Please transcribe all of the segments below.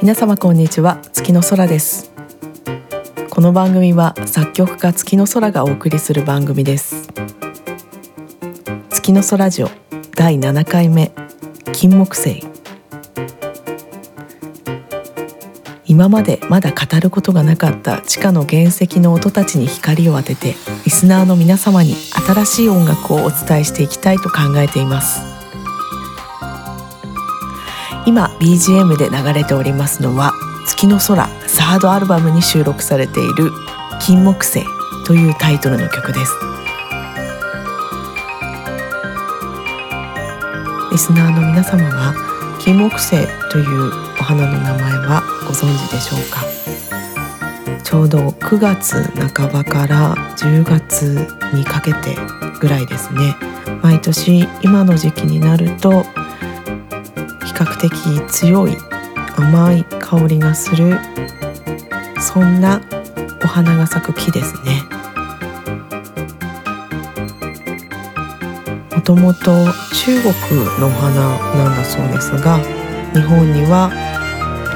皆様こんにちは。月の空です。この番組は作曲家月の空がお送りする番組です。月の空ジオ第7回目。金木犀。今までまだ語ることがなかった。地下の原石の音たちに光を当ててリスナーの皆様に新しい音楽をお伝えしていきたいと考えています。今 BGM で流れておりますのは月の空サードアルバムに収録されている金木犀というタイトルの曲です。リスナーの皆様は金木犀というお花の名前はご存知でしょうか？ちょうど9月半ばから10月にかけてぐらいですね。毎年今の時期になると較的強い甘い香りがするそんなお花が咲く木ですね。もともと中国のお花なんだそうですが日本には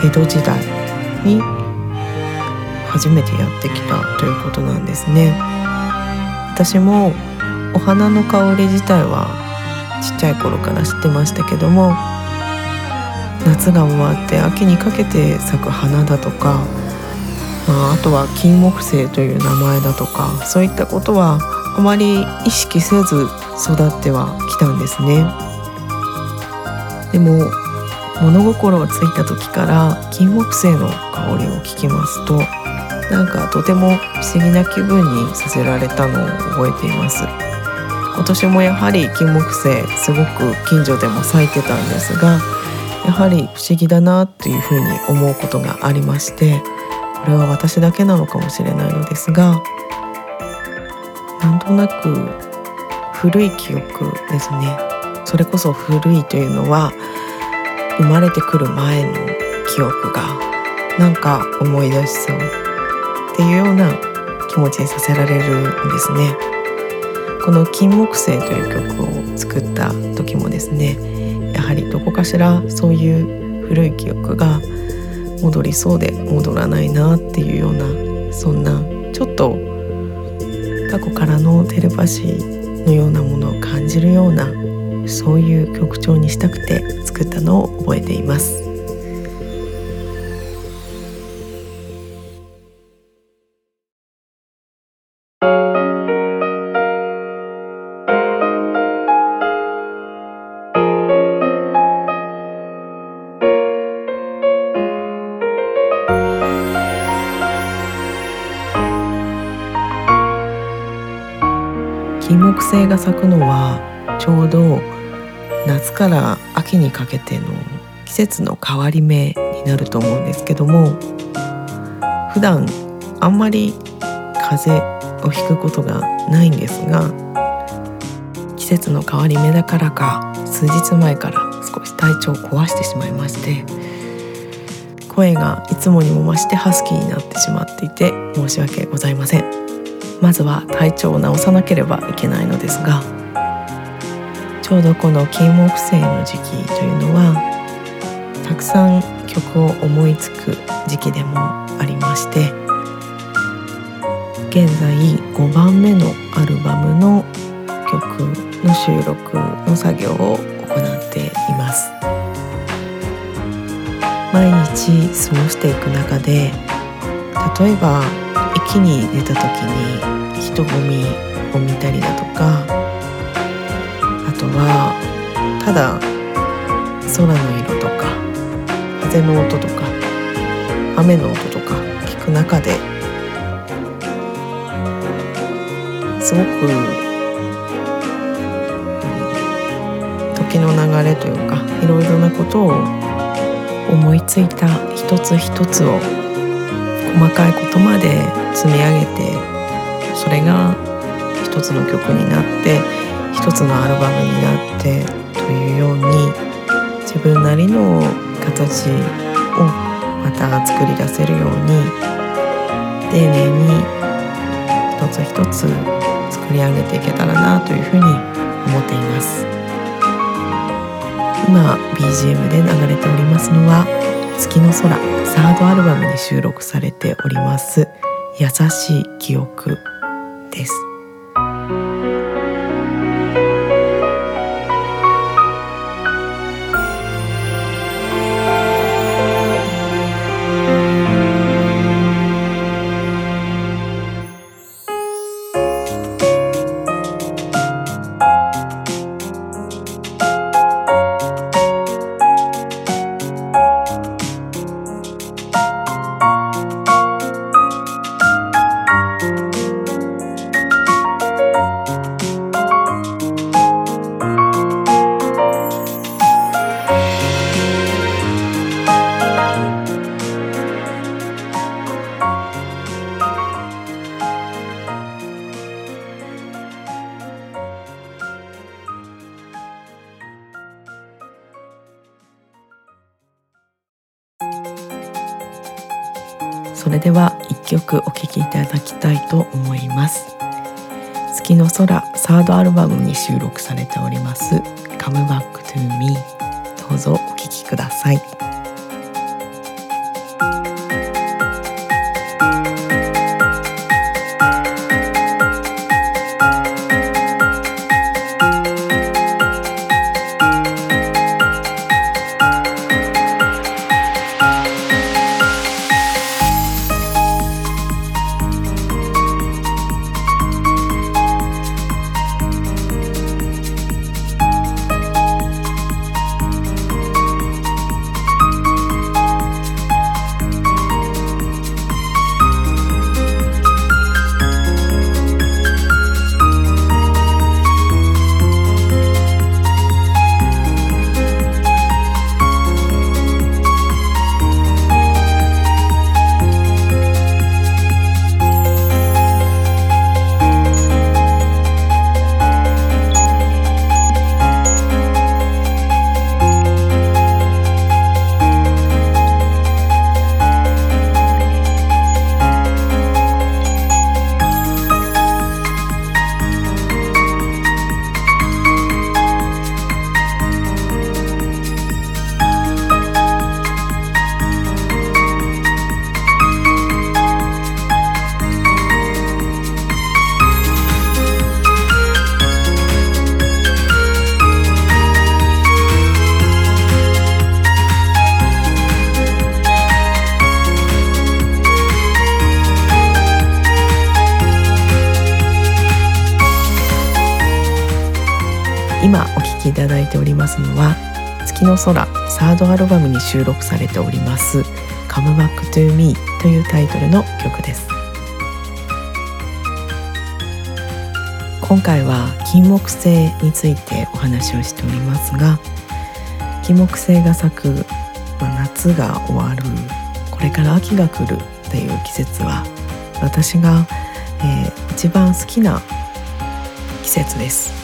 江戸時代に初めてやってきたということなんですね。私もお花の香り自体はちっちゃい頃から知ってましたけども夏が終わって秋にかけて咲く花だとか、まあ、あとは金木犀という名前だとかそういったことはあまり意識せず育ってはきたんですね。でも物心がついた時から金木犀の香りを聞きますとなんかとても不思議な気分にさせられたのを覚えています今年もやはり金木犀すごく近所でも咲いてたんですがやはり不思議だなっていうふうに思うことがありましてこれは私だけなのかもしれないのですがなんとなく古い記憶ですね。それこそ古いというのは生まれてくる前の記憶がなんか思い出しそうっていうような気持ちにさせられるんですね。この「金木犀」という曲を作った時もですねりどこかしらそういう古い記憶が戻りそうで戻らないなっていうようなそんなちょっと過去からのテレパシーのようなものを感じるようなそういう曲調にしたくて作ったのを覚えています。金木犀が咲くのはちょうど夏から秋にかけての季節の変わり目になると思うんですけども普段あんまり風邪をひくことがないんですが季節の変わり目だからか数日前から少し体調を壊してしまいまして声がいつもにも増してハスキーになってしまっていて申し訳ございません。まずは体調を治さなければいけないのですがちょうどこの金木犀の時期というのはたくさん曲を思いつく時期でもありまして現在5番目のアルバムの曲の収録の作業を行っています。毎日過ごしていく中で例えば駅に出た時に人混みを見たりだとかあとはただ空の色とか風の音とか雨の音とか聞く中ですごく時の流れというかいろいろなことを思いついた一つ一つを細かいことまで積み上げてそれが一つの曲になって一つのアルバムになってというように自分なりの形をまた作り出せるように丁寧に一つ一つ作り上げていけたらなというふうに思っています。今 BGM で流れておりますのは月の空サードアルバムに収録されております。優しい記憶です。それでは一曲お聴きいただきたいと思います。月の空サードアルバムに収録されております Come Back to Me どうぞお聴きください。きいただいておりますのは月の空サードアルバムに収録されております「Come Back to Me」というタイトルの曲です。今回は金木犀についてお話をしておりますが金木犀が咲く、まあ、夏が終わるこれから秋が来るっていう季節は私が、えー、一番好きな季節です。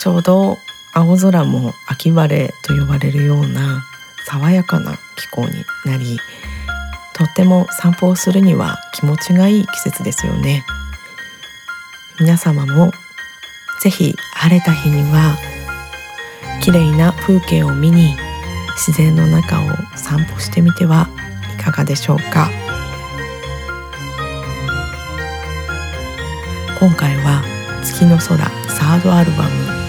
ちょうど青空も秋晴れと呼ばれるような爽やかな気候になりとっても散歩をするには気持ちがいい季節ですよね。皆様もぜひ晴れた日には綺麗な風景を見に自然の中を散歩してみてはいかがでしょうか。今回は月の空サードアルバム・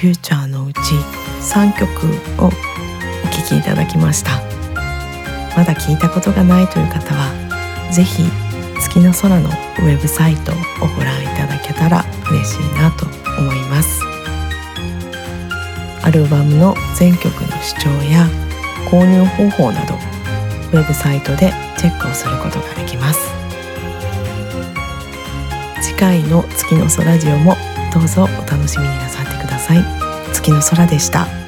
フューチャーのうち3曲をお聴きいただきました。まだ聞いたことがないという方は是非月の空のウェブサイトをご覧いただけたら嬉しいなと思います。アルバムの全曲の視聴や購入方法などウェブサイトでチェックをすることができます。次回の月の空ジオもどうぞお楽しみになさってさい。月の空でした。